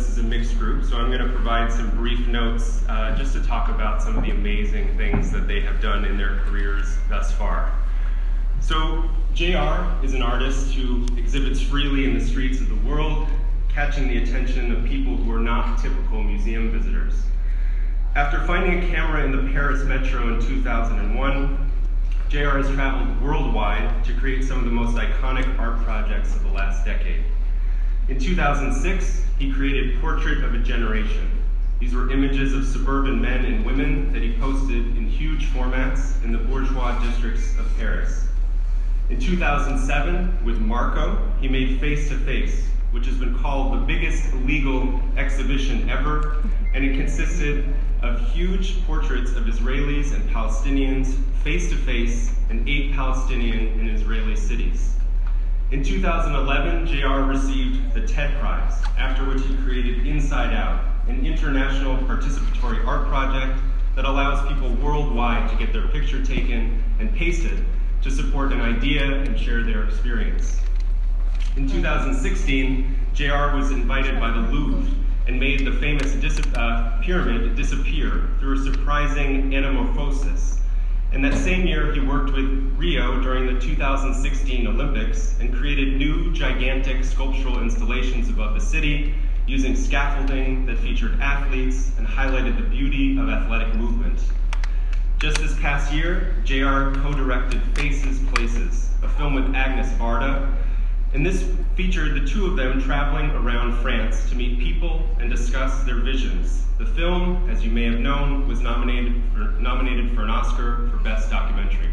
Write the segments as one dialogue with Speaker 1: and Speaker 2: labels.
Speaker 1: this is a mixed group, so I'm going to provide some brief notes uh, just to talk about some of the amazing things that they have done in their careers thus far. So, JR is an artist who exhibits freely in the streets of the world, catching the attention of people who are not typical museum visitors. After finding a camera in the Paris Metro in 2001, JR has traveled worldwide to create some of the most iconic art projects of the last decade. In 2006, he created Portrait of a Generation. These were images of suburban men and women that he posted in huge formats in the bourgeois districts of Paris. In 2007, with Marco, he made Face to Face, which has been called the biggest illegal exhibition ever, and it consisted of huge portraits of Israelis and Palestinians face to face in eight Palestinian and Israeli cities. In 2011, JR received the TED Prize, after which he created Inside Out, an international participatory art project that allows people worldwide to get their picture taken and pasted to support an idea and share their experience. In 2016, JR was invited by the Louvre and made the famous dis uh, pyramid disappear through a surprising anamorphosis, and that same year, he worked with Rio during the 2016 Olympics and created new gigantic sculptural installations above the city using scaffolding that featured athletes and highlighted the beauty of athletic movement. Just this past year, JR co-directed Faces Places, a film with Agnes Varda, and this featured the two of them traveling around France to meet people and discuss their visions the film, as you may have known, was nominated for, nominated for an Oscar for Best Documentary.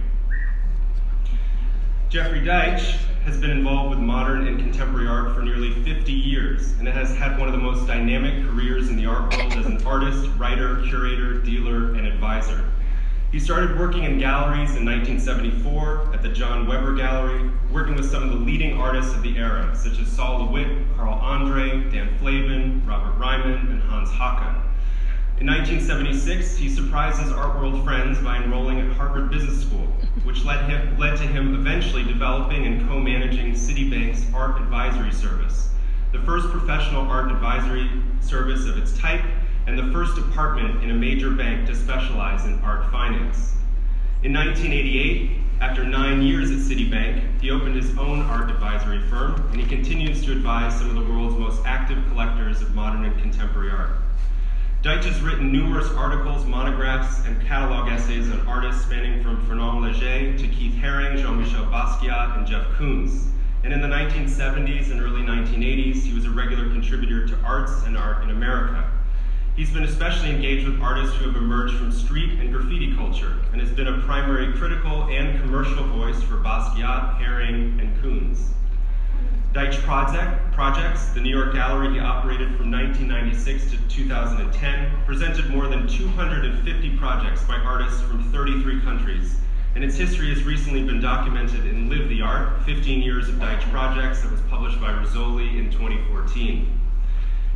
Speaker 1: Jeffrey Deitch has been involved with modern and contemporary art for nearly 50 years and has had one of the most dynamic careers in the art world as an artist, writer, curator, dealer, and advisor. He started working in galleries in 1974 at the John Weber Gallery, working with some of the leading artists of the era, such as Sol LeWitt, Carl Andre, Dan Flavin, Robert Ryman, and Hans Haacke. In 1976, he surprised his art world friends by enrolling at Harvard Business School, which led, him, led to him eventually developing and co-managing Citibank's Art Advisory Service, the first professional art advisory service of its type and the first department in a major bank to specialize in art finance. In 1988, after nine years at Citibank, he opened his own art advisory firm, and he continues to advise some of the world's most active collectors of modern and contemporary art. Deitch has written numerous articles, monographs, and catalog essays on artists spanning from Fernand Léger to Keith Haring, Jean-Michel Basquiat, and Jeff Koons. And in the 1970s and early 1980s, he was a regular contributor to Arts and Art in America. He's been especially engaged with artists who have emerged from street and graffiti culture, and has been a primary critical and commercial voice for Basquiat, Haring, and Koons. Deitch project, projects, the New York Gallery he operated from 1996 to 2010, presented more than 250 projects by artists from 33 countries, and its history has recently been documented in Live the Art, 15 Years of Deitch Projects, that was published by Rizzoli in 2014.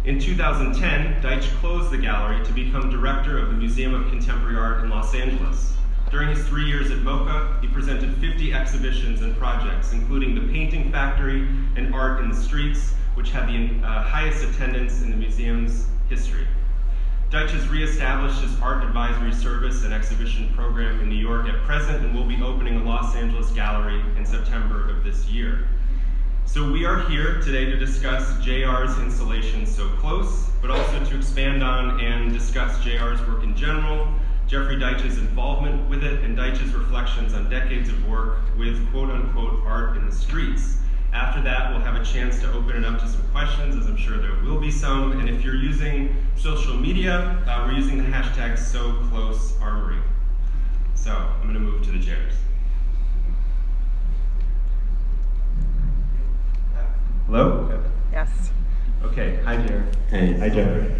Speaker 1: In 2010, Deitch closed the gallery to become director of the Museum of Contemporary Art in Los Angeles. During his three years at MoCA, he presented 50 exhibitions and projects, including the Painting Factory and Art in the Streets, which had the uh, highest attendance in the museum's history. Deitch has reestablished his art advisory service and exhibition program in New York at present and will be opening a Los Angeles gallery in September of this year. So we are here today to discuss JR's installation So Close, but also to expand on and discuss JR's work in general, Jeffrey Deitch's involvement with it, and Deitch's reflections on decades of work with quote-unquote art in the streets. After that, we'll have a chance to open it up to some questions, as I'm sure there will be some. And if you're using social media, uh, we're using the hashtag SoCloseArmory. So I'm going to move to the chairs. Hello?
Speaker 2: Yes.
Speaker 1: Okay, hi JR.
Speaker 3: Hey.
Speaker 1: Hi JR.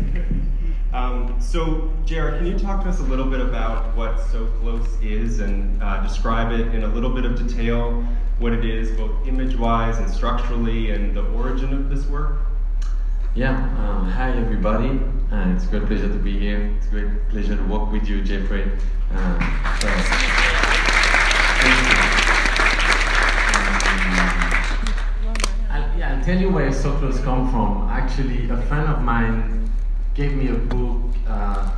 Speaker 1: Um, so, JR, can you talk to us a little bit about what So Close is and uh, describe it in a little bit of detail, what it is, both image-wise and structurally, and the origin of this work?
Speaker 3: Yeah, um, hi everybody. Uh, it's a great pleasure to be here. It's a great pleasure to work with you, Jeffrey. Uh, so, tell you where So come from. Actually, a friend of mine gave me a book, uh,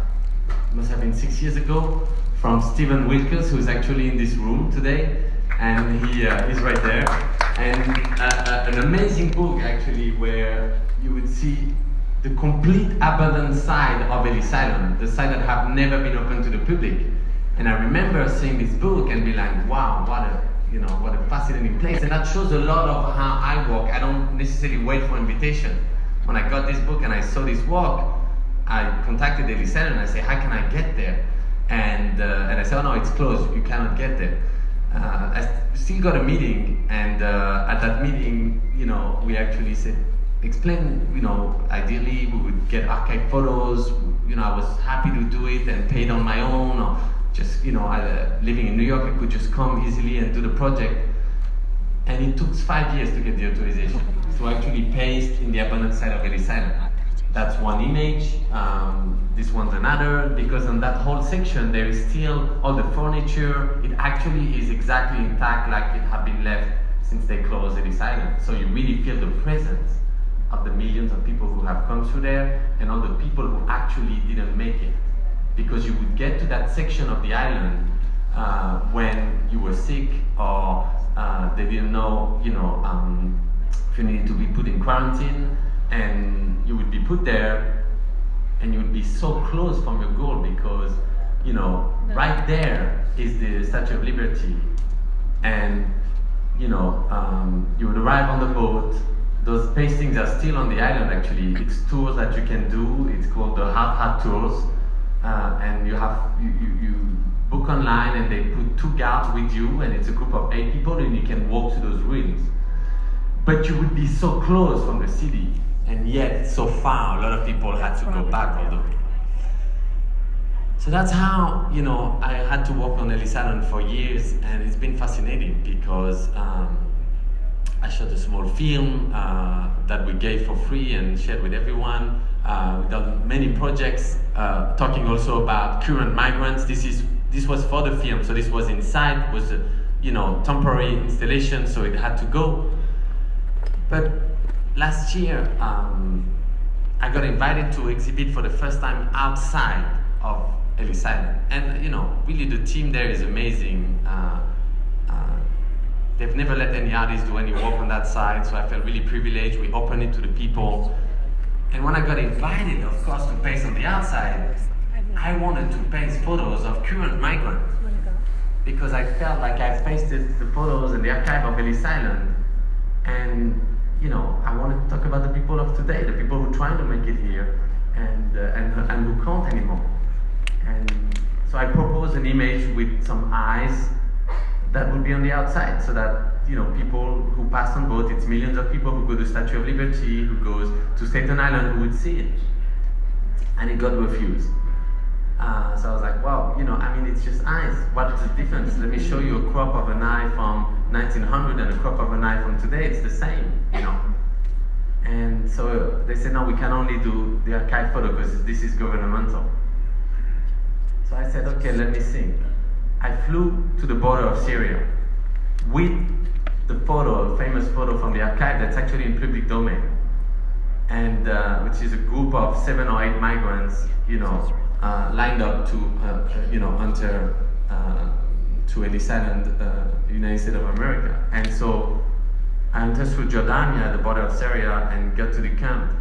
Speaker 3: must have been six years ago, from Stephen Wilkes, who's actually in this room today, and he uh, is right there. And uh, uh, an amazing book, actually, where you would see the complete abandoned side of Ellis the side that have never been open to the public. And I remember seeing this book and be like, wow, what a you know what a fascinating place. And that shows a lot of how I walk. I don't necessarily wait for invitation. When I got this book and I saw this walk, I contacted the Island and I said, how can I get there? And uh, and I said, oh no, it's closed. You cannot get there. Uh, I still got a meeting, and uh, at that meeting, you know, we actually said, explain, you know, ideally we would get archive photos. You know, I was happy to do it and paid on my own. Or, just, you know, uh, living in New York, I could just come easily and do the project. And it took five years to get the authorization to actually paste in the abandoned side of Ellis Island. That's one image, um, this one's another, because on that whole section there is still all the furniture. It actually is exactly intact like it had been left since they closed Ellis Island. So you really feel the presence of the millions of people who have come through there and all the people who actually didn't make it because you would get to that section of the island uh, when you were sick or uh, they didn't know, you know, um, if you needed to be put in quarantine, and you would be put there, and you would be so close from your goal because, you know, right there is the Statue of Liberty, and you know, um, you would arrive on the boat. Those pastings are still on the island. Actually, it's tours that you can do. It's called the Hard Hat Tours uh, and you have you, you, you, book online and they put two guards with you and it's a group of eight people and you can walk to those ruins. But you would be so close from the city and yet so far a lot of people had to go back all the way. So that's how you know i had to work on ellis island for years and it's been fascinating because um, i shot a small film uh, that we gave for free and shared with everyone uh, we've done many projects uh, talking also about current migrants. This is this was for the film, so this was inside, was a, you know temporary installation, so it had to go. But last year, um, I got invited to exhibit for the first time outside of Ellis Island, and you know really the team there is amazing. Uh, uh, they've never let any artist do any work on that side, so I felt really privileged. We opened it to the people. And when I got invited, of course, to paste on the outside, I wanted to paste photos of current migrants because I felt like I pasted the photos in the archive of Ellis Island, and you know, I wanted to talk about the people of today, the people who are trying to make it here, and uh, and and who can't anymore. And so I proposed an image with some eyes that would be on the outside, so that you know, people who pass on boat, it's millions of people who go to Statue of Liberty, who goes to Staten Island, who would see it. And it got refused. Uh, so I was like, wow, you know, I mean, it's just eyes. What's the difference? Let me show you a crop of an eye from 1900 and a crop of an eye from today. It's the same, you know. And so they said, no, we can only do the archive photo because this is governmental. So I said, okay, let me see. I flew to the border of Syria with the photo, a famous photo from the archive that's actually in public domain, and uh, which is a group of seven or eight migrants, you know, uh, lined up to, uh, you know, enter uh, to Ellis Island, uh, United States of America. And so I entered through Jordania, the border of Syria, and got to the camp.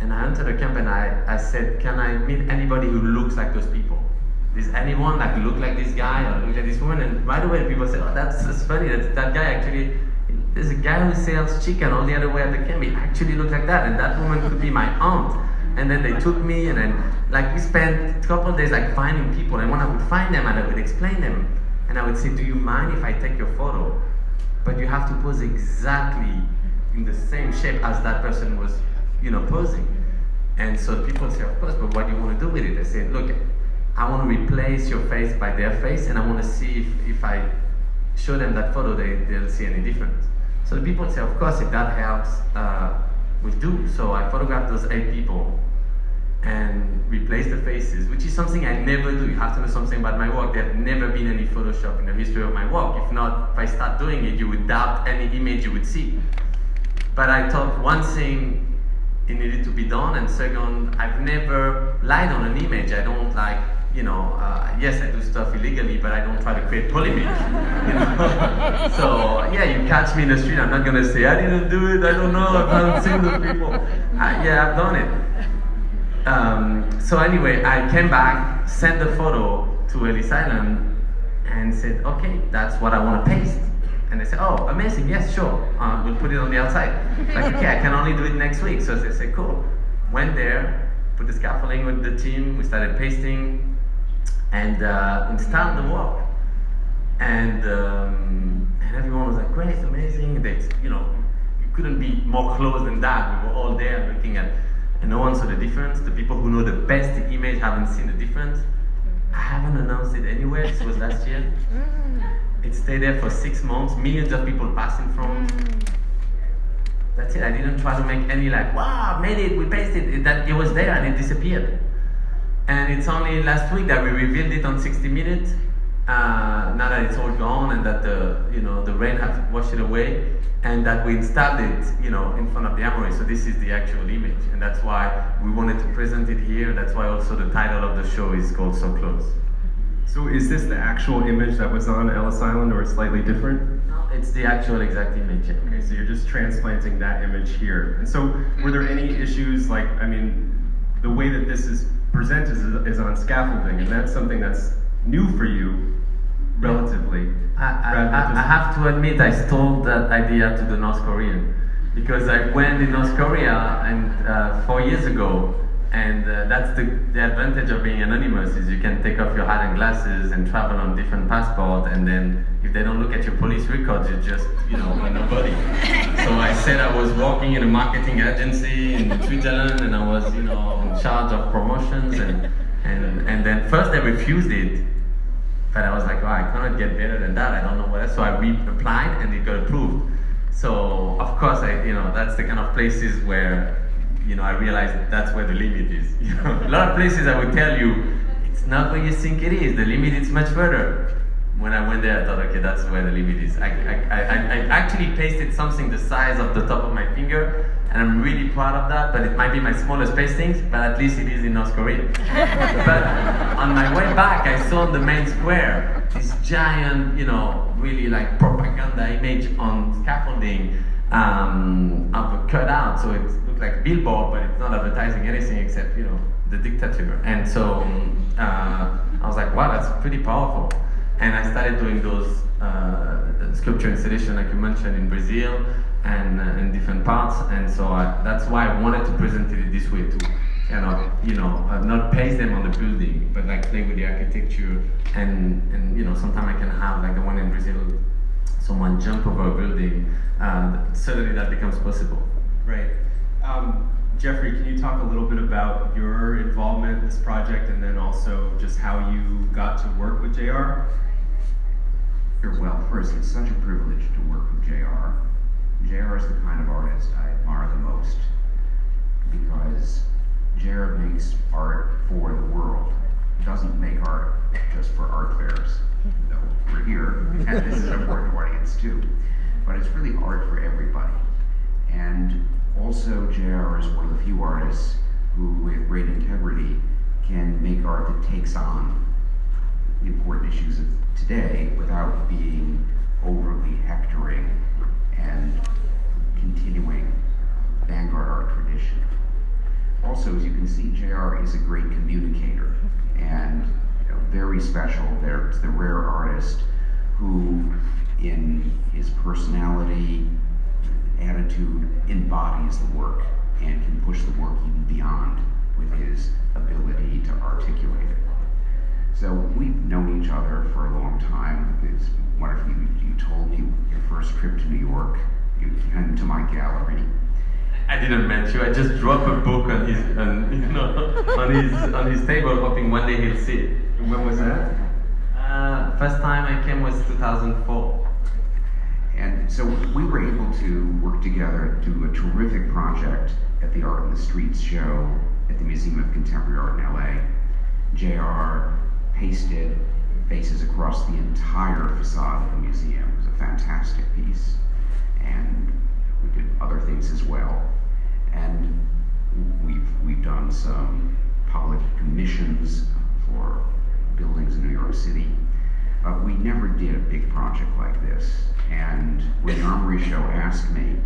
Speaker 3: And I entered the camp and I, I said, can I meet anybody who looks like those people? Does anyone like look like this guy or look like this woman? And right away people say, oh, that's, that's funny. That's, that guy actually, there's a guy who sells chicken all the other way at the. He actually looks like that. And that woman could be my aunt. And then they took me and then like we spent a couple of days like finding people. And when I would find them and I would explain them. And I would say, do you mind if I take your photo? But you have to pose exactly in the same shape as that person was, you know, posing. And so people say, of course, but what do you want to do with it? I say, look, I want to replace your face by their face, and I want to see if, if I show them that photo, they, they'll see any difference. So the people say, of course, if that helps, uh, we do. So I photographed those eight people and replaced the faces, which is something I never do. You have to know something about my work. There's never been any Photoshop in the history of my work. If not, if I start doing it, you would doubt any image you would see. but I thought one thing it needed to be done, and second, I've never lied on an image. I don't like, you know, uh, yes, I do stuff illegally, but I don't try to create polemic. You know? so yeah, you catch me in the street, I'm not gonna say I didn't do it. I don't know. I haven't seen the people. I, yeah, I've done it. Um, so anyway, I came back, sent the photo to Ellis Island, and said, okay, that's what I want to paste. And they said, oh, amazing, yes, sure. Uh, we'll put it on the outside. Like, okay, I can only do it next week. So they said, cool. Went there, put the scaffolding with the team, we started pasting, and uh, installed the work. And, um, and everyone was like, great, amazing. They, you know, you couldn't be more close than that. We were all there looking at, and no one saw the difference. The people who know the best image haven't seen the difference. I haven't announced it anywhere. This was last year. It stayed there for six months, millions of people passing from. That's it. I didn't try to make any like, wow, made it, we pasted it. That it was there and it disappeared. And it's only last week that we revealed it on 60 Minutes. Uh, now that it's all gone and that the you know the rain has washed it away, and that we installed it you know in front of the armory. So this is the actual image, and that's why we wanted to present it here. That's why also the title of the show is called So Close.
Speaker 1: So is this the actual image that was on Ellis Island or slightly different?
Speaker 3: No, it's the actual exact image.
Speaker 1: Okay, so you're just transplanting that image here. And so were there any issues like, I mean, the way that this is presented is, is on scaffolding, and that's something that's new for you, relatively.
Speaker 3: I, I, I, I have to admit, I stole that idea to the North Korean because I went in North Korea and uh, four years ago, and uh, that's the, the advantage of being anonymous is you can take off your hat and glasses and travel on different passport, and then if they don't look at your police records, you're just you know nobody. so I said I was working in a marketing agency in Switzerland, and I was you know in charge of promotions, and and and then first they refused it. But I was like, oh, I cannot get better than that. I don't know what. Else. So I re-applied and it got approved. So of course, I you know that's the kind of places where you know I realized that's where the limit is. You know, a lot of places I would tell you it's not where you think it is. The limit is much further. When I went there, I thought, okay, that's where the limit is. I, I, I, I actually pasted something the size of the top of my finger, and I'm really proud of that. But it might be my smallest pastings, but at least it is in North Korea. but on my way back, I saw the main square this giant, you know, really like propaganda image on scaffolding um, of a cutout. So it like billboard, but it's not advertising anything except, you know, the dictator. And so uh, I was like, wow, that's pretty powerful. And I started doing those uh, sculpture installation, like you mentioned, in Brazil and uh, in different parts. And so I, that's why I wanted to present it this way too. Kind of, you know, uh, not paste them on the building, but like play with the architecture. And, and you know, sometimes I can have, like the one in Brazil, someone jump over a building. Uh, suddenly that becomes possible.
Speaker 1: Right. Um, Jeffrey, can you talk a little bit about your involvement in this project and then also just how you got to work with JR?
Speaker 2: Sure. Well, first, it's such a privilege to work with JR. JR is the kind of artist I admire the most because JR makes art for the world. He doesn't make art just for art fairs, though we're here, and this is an important audience too. But it's really art for everybody. And also, JR is one of the few artists who, with great integrity, can make art that takes on the important issues of today without being overly hectoring and continuing vanguard art tradition. Also, as you can see, JR is a great communicator and you know, very special. There's the rare artist who, in his personality, attitude, embodies the work and can push the work even beyond with his ability to articulate it. So we've known each other for a long time. It's wonderful. You, you told me your first trip to New York. You came to my gallery.
Speaker 3: I didn't mention you. I just dropped a book on his, on, you know, on his, on his table, hoping one day he'll see it.
Speaker 1: When was that?
Speaker 3: Uh, first time I came was 2004.
Speaker 2: And so we were able to work together to do a terrific project at the Art in the Streets show at the Museum of Contemporary Art in LA. JR pasted faces across the entire facade of the museum. It was a fantastic piece. And we did other things as well. And we've, we've done some public commissions for buildings in New York City. But we never did a big project like this. And when the Armory Show asked me,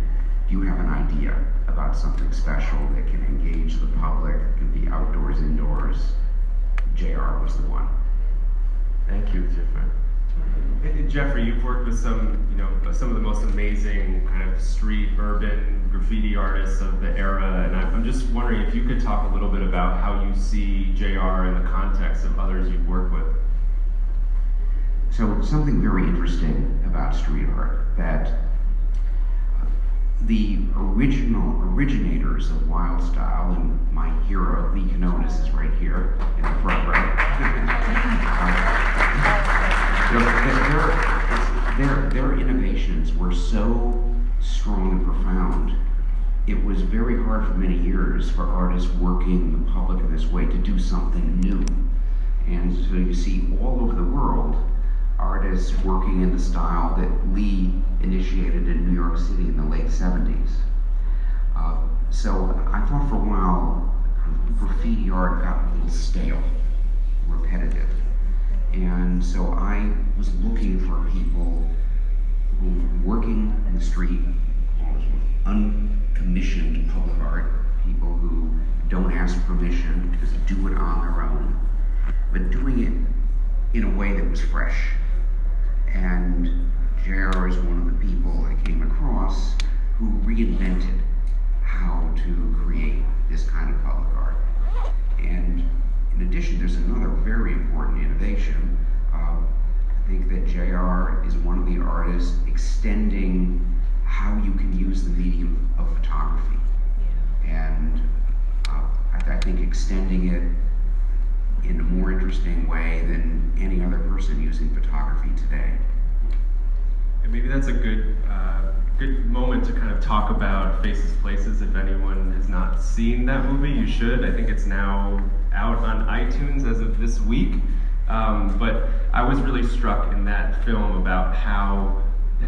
Speaker 2: do you have an idea about something special that can engage the public, can be outdoors, indoors, JR was the one.
Speaker 3: Thank you, Jeffrey.
Speaker 1: Jeffrey, you've worked with some, you know, some of the most amazing kind of street, urban graffiti artists of the era, and I'm just wondering if you could talk a little bit about how you see JR in the context of others you've worked with.
Speaker 2: So something very interesting about street art that uh, the original originators of wild style, and my hero Lee Quinones is right here in the front row. their, their, their innovations were so strong and profound. It was very hard for many years for artists working the public in this way to do something new. And so you see all over the world artists working in the style that Lee initiated in New York City in the late 70s. Uh, so I thought for a while graffiti art got a little stale, repetitive. And so I was looking for people who were working in the street, uncommissioned public art, people who don't ask permission, just do it on their own, but doing it in a way that was fresh. And JR is one of the people I came across who reinvented how to create this kind of public art. And in addition, there's another very important innovation. Uh, I think that JR is one of the artists extending how you can use the medium of photography. Yeah. And uh, I, I think extending it in a more interesting way than any other person using photography today.
Speaker 1: And maybe that's a good uh, good moment to kind of talk about Faces Places. If anyone has not seen that movie, you should. I think it's now out on iTunes as of this week. Um, but I was really struck in that film about how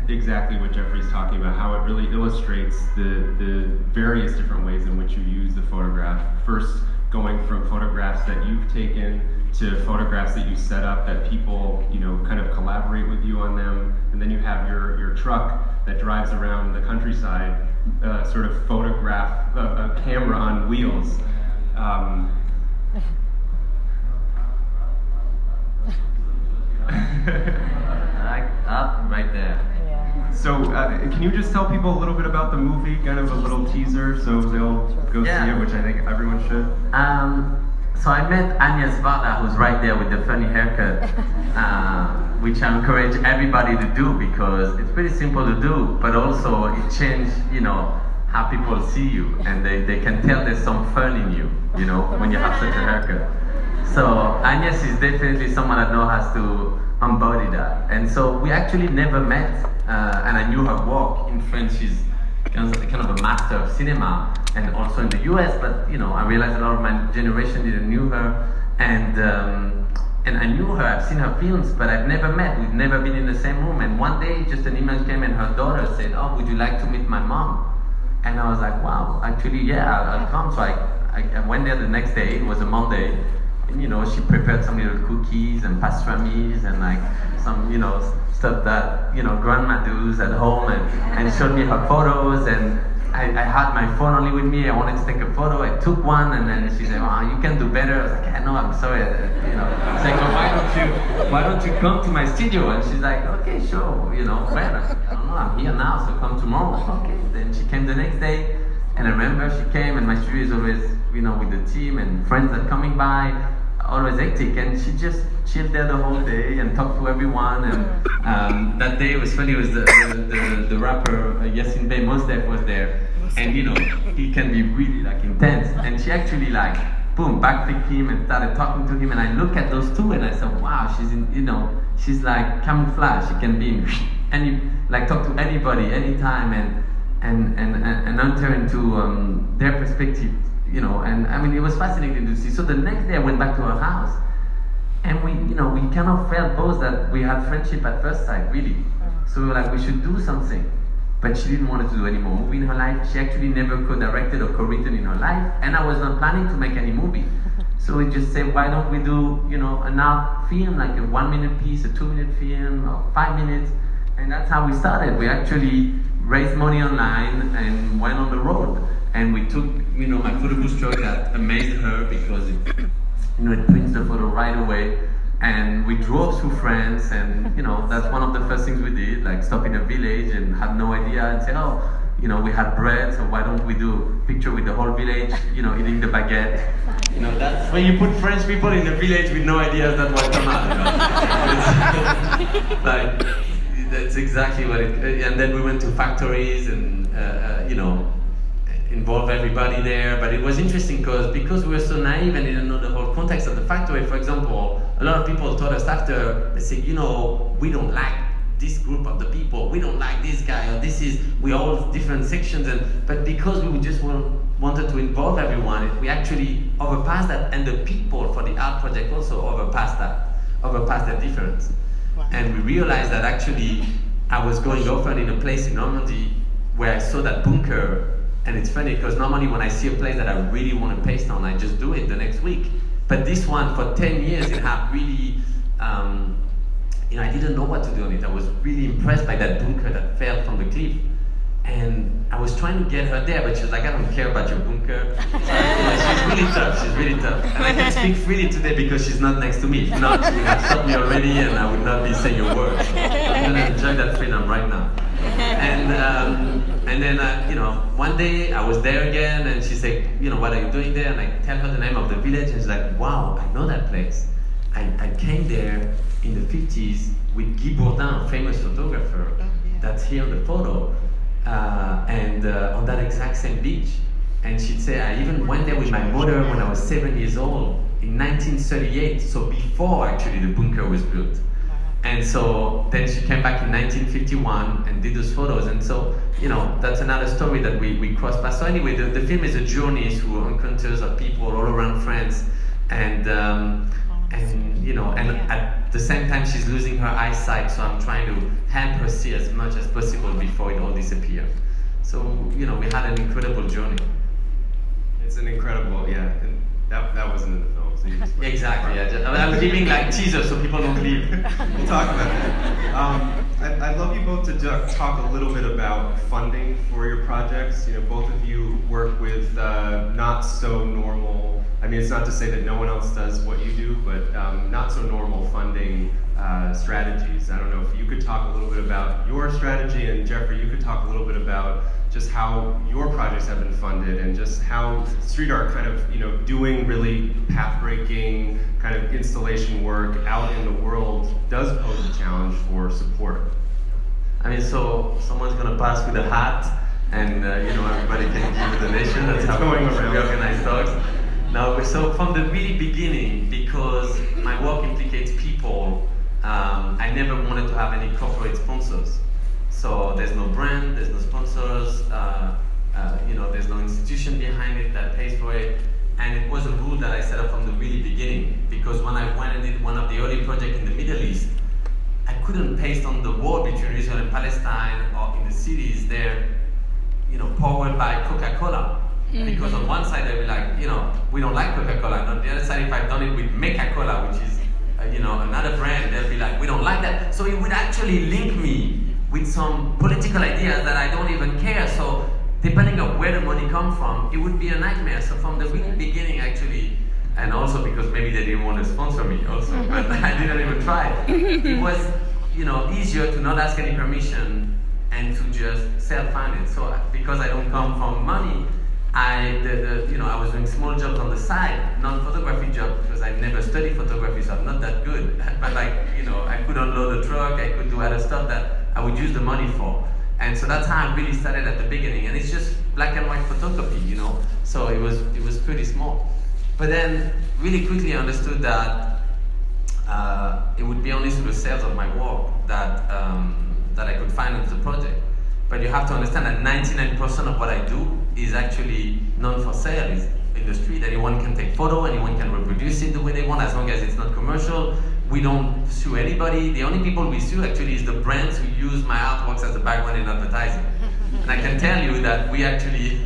Speaker 1: exactly what Jeffrey's talking about, how it really illustrates the, the various different ways in which you use the photograph. First, going from photographs that you've taken to photographs that you set up that people, you know, kind of collaborate with you on them, and then you have your, your truck that drives around the countryside, uh, sort of photograph, a, a camera on wheels. Um,
Speaker 3: like up right there.
Speaker 1: So, uh, can you just tell people a little bit about the movie, kind of a little teaser, so they'll go yeah. see it, which I think everyone should.
Speaker 3: Um, so I met Agnes Varda, who's right there with the funny haircut, uh, which I encourage everybody to do because it's pretty simple to do, but also it changes, you know, how people see you, and they, they can tell there's some fun in you, you know, when you have such a haircut. So Agnes is definitely someone that knows how to embody that. And so we actually never met, uh, and I knew her work. In French. she's kind of a master of cinema, and also in the US, but you know, I realized a lot of my generation didn't knew her, and um, and I knew her, I've seen her films, but I've never met, we've never been in the same room, and one day just an email came and her daughter said, oh, would you like to meet my mom? And I was like, wow, actually, yeah, I'll, I'll come. So I, I, I went there the next day, it was a Monday, and you know, she prepared some little cookies and pastrami's and like some, you know, stuff that, you know, grandma does at home and, and showed me her photos and I, I, had my phone only with me. I wanted to take a photo. I took one, and then she said, "Wow, you can do better." I was like, "I know, I'm sorry." You know, she's like, well, "Why don't you, why don't you come to my studio?" And she's like, "Okay, sure." You know, when? I don't know. I'm here now, so come tomorrow. Okay. Then she came the next day, and I remember she came, and my studio is always, you know, with the team and friends that coming by always hectic, and she just chilled there the whole day and talked to everyone. And um, that day was funny. Was the the, the, the rapper uh, Yasiin Bey Mos Def was there, and you know he can be really like intense. And she actually like boom backflipped him and started talking to him. And I look at those two and I said, wow, she's in you know she's like camouflage. She can be any like talk to anybody anytime and and and and enter into um, their perspective you know, and I mean, it was fascinating to see. So the next day I went back to her house, and we, you know, we kind of felt both that we had friendship at first sight, really. Mm. So we were like, we should do something. but she didn't want to do any more movie in her life. She actually never co-directed or co-written in her life, and I was not planning to make any movie. So we just said, why don't we do, you know, an art film, like a one-minute piece, a two-minute film, or five minutes, and that's how we started. We actually raised money online and went on the road, and we took, you know, my photo booth truck that amazed her because it, you know, it prints the photo right away and we drove through France and you know that's one of the first things we did like stop in a village and had no idea and say oh you know we had bread so why don't we do picture with the whole village you know eating the baguette you know that's when you put French people in a village with no idea that what come out you know? like that's exactly what it and then we went to factories and uh, uh, you know involve everybody there. But it was interesting because because we were so naive and didn't know the whole context of the factory. For example, a lot of people told us after they said, you know, we don't like this group of the people. We don't like this guy or this is we all different sections. And but because we just want, wanted to involve everyone, we actually overpassed that, and the people for the art project also overpassed that, overpassed that difference. And we realized that actually I was going often in a place in Normandy where I saw that bunker and it's funny because normally when I see a place that I really want to paste on, I just do it the next week. But this one, for 10 years, it had really, um, you know, I didn't know what to do on it. I was really impressed by that bunker that fell from the cliff. Was trying to get her there, but she was like, I don't care about your bunker. She's really tough, she's really tough. And I can speak freely today because she's not next to me. If not, she would have stopped me already and I would not be saying a word. I'm gonna enjoy that freedom right now. And, um, and then, uh, you know, one day I was there again and she said, you know, what are you doing there? And I tell her the name of the village and she's like, wow, I know that place. I, I came there in the 50s with Guy Bourdin, a famous photographer, oh, that's here in the photo uh, and uh, on that exact same beach. And she'd say, I even went there with my mother when I was seven years old in 1938, so before actually the bunker was built. And so then she came back in 1951 and did those photos. And so, you know, that's another story that we, we crossed paths. So anyway, the, the film is a journey through encounters of people all around France. And, um, and you know, and at the same time she's losing her eyesight, so I'm trying to help her see as much as possible before it all disappears. So, you know, we had an incredible journey.
Speaker 1: It's an incredible, yeah. And that, that wasn't in the film. So
Speaker 3: exactly. Yeah. Just, I am giving like teasers so people don't leave.
Speaker 1: we'll talk about that. Um, I'd, I'd, love you both to talk a little bit about funding for your projects. You know, both of you work with uh, not so normal I mean, it's not to say that no one else does what you do, but um, not so normal funding uh, strategies. I don't know if you could talk a little bit about your strategy, and Jeffrey, you could talk a little bit about just how your projects have been funded and just how street art kind of, you know, doing really path-breaking kind of installation work out in the world does pose a challenge for support.
Speaker 3: I mean, so someone's gonna pass with a hat, and uh, you know everybody can give a donation. That's
Speaker 1: it's how
Speaker 3: going
Speaker 1: around.
Speaker 3: Now, so from the really beginning, because my work implicates people, um, I never wanted to have any corporate sponsors. So there's no brand, there's no sponsors, uh, uh, you know, there's no institution behind it that pays for it. And it was a rule that I set up from the really beginning, because when I went and did one of the early projects in the Middle East, I couldn't paste on the wall between Israel and Palestine or in the cities there, you know, powered by Coca-Cola Mm-hmm. Because on one side they'll be like, you know, we don't like Coca-Cola. And on the other side, if I've done it with Mecca-Cola, which is, uh, you know, another brand, they'll be like, we don't like that. So it would actually link me with some political ideas that I don't even care. So depending on where the money comes from, it would be a nightmare. So from the really beginning, actually, and also because maybe they didn't want to sponsor me also, but I didn't even try. It was, you know, easier to not ask any permission and to just self-fund it. So because I don't come from money, I, the, the, you know, I was doing small jobs on the side, non-photography jobs, because I never studied photography, so I'm not that good. but like, you know, I could unload a truck, I could do other stuff that I would use the money for. And so that's how I really started at the beginning. And it's just black and white photography, you know. So it was it was pretty small. But then really quickly I understood that uh, it would be only through the sales of my work that um, that I could finance the project. But you have to understand that 99% of what I do is actually non for sale. It's in the street. Anyone can take photo, anyone can reproduce it the way they want, as long as it's not commercial. We don't sue anybody. The only people we sue actually is the brands who use my artworks as a background in advertising. And I can tell you that we actually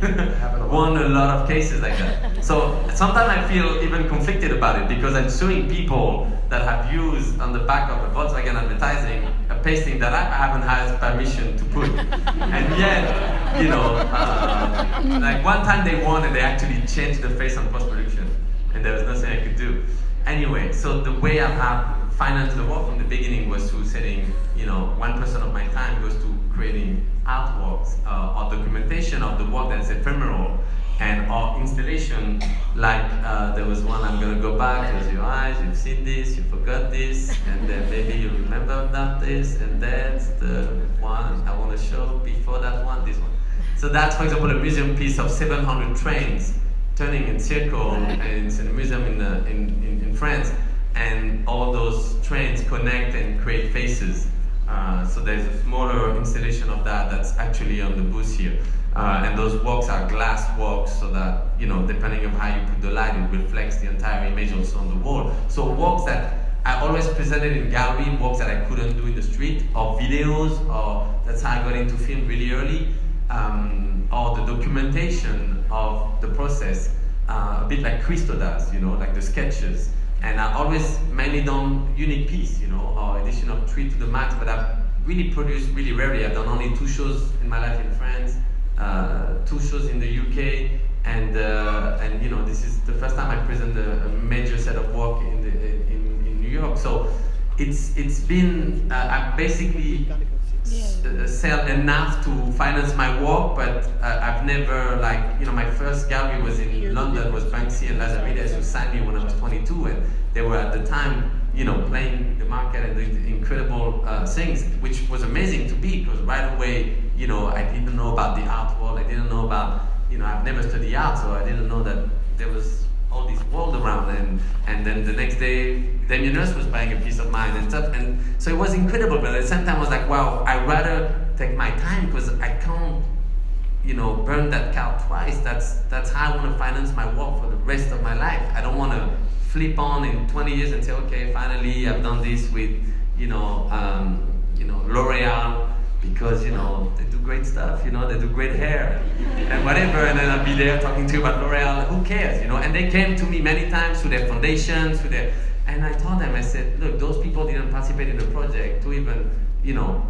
Speaker 3: won a lot of cases like that. So sometimes I feel even conflicted about it because I'm suing people that have used on the back of a Volkswagen advertising a pasting that I haven't had permission to put. And yet, you know, uh, like one time they won and they actually changed the face on post-production and there was nothing I could do. Anyway, so the way I have financed the work from the beginning was through setting, you know, one percent of my time goes to creating artworks uh, or documentation of the work that's ephemeral and or installation like uh, there was one I'm gonna go back close your eyes you've seen this you forgot this and then maybe you remember that this and that's the one I want to show before that one this one. So that's for example a museum piece of 700 trains turning in circle and it's in a museum in, uh, in, in, in France and all those trains connect and create faces uh, so there's a smaller installation of that that's actually on the booth here. Uh, and those walks are glass walks so that, you know, depending on how you put the light, it reflects the entire image also on the wall. So walks that I always presented in gallery, walks that I couldn't do in the street, or videos, or that's how I got into film really early, um, or the documentation of the process, uh, a bit like Christo does, you know, like the sketches. And I always mainly done unique piece, you know, or edition of three to the max, but I've really produced really rarely. I've done only two shows in my life in France, uh, two shows in the UK, and uh, and you know this is the first time I present a, a major set of work in the in, in New York. So it's it's been uh, I basically uh, sell enough to finance my work, but uh, I've never like you know my first gallery was in London was Banksy and Lazarides who signed me when I was 22, and they were at the time you know playing the market and doing incredible uh, things, which was amazing to be because right away you know I didn't know about the art world, I didn't know about you know I've never studied art, so I didn't know that there was all this world around. And and then the next day Damien Hirst was buying a piece of mine and stuff. And so it was incredible. But at the same time I was like wow I'd rather take my time because I can't you know burn that cow twice. That's that's how I want to finance my work for the rest of my life. I don't want to flip on in 20 years and say okay finally I've done this with you know um, you know L'Oreal because you know they do great stuff, you know they do great hair and whatever, and then I'll be there talking to you about L'Oreal. Who cares, you know? And they came to me many times through their foundations, through their, and I told them, I said, look, those people didn't participate in the project to even, you know,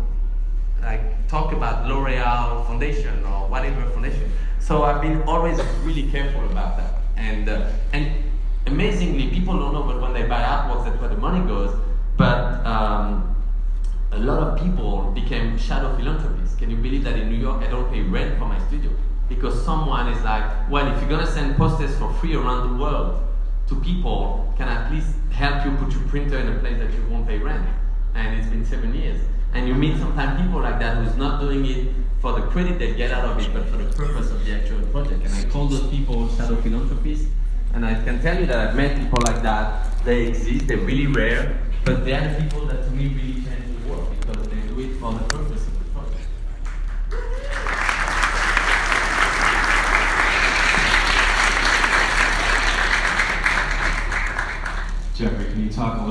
Speaker 3: like talk about L'Oreal Foundation or whatever foundation. So I've been always really careful about that, and uh, and amazingly, people don't know, but when they buy artworks, that's where the money goes. But um, a lot of people became shadow philanthropists. Can you believe that in New York I don't pay rent for my studio? Because someone is like, well, if you're gonna send posters for free around the world to people, can I please help you put your printer in a place that you won't pay rent? And it's been seven years. And you meet sometimes people like that who's not doing it for the credit they get out of it, but for the purpose of the actual project. And I call those people shadow philanthropists. And I can tell you that I've met people like that. They exist, they're really rare, but they are the people that to me really change the world because they do it for the purpose of the project.
Speaker 4: Jeffrey, can you talk a little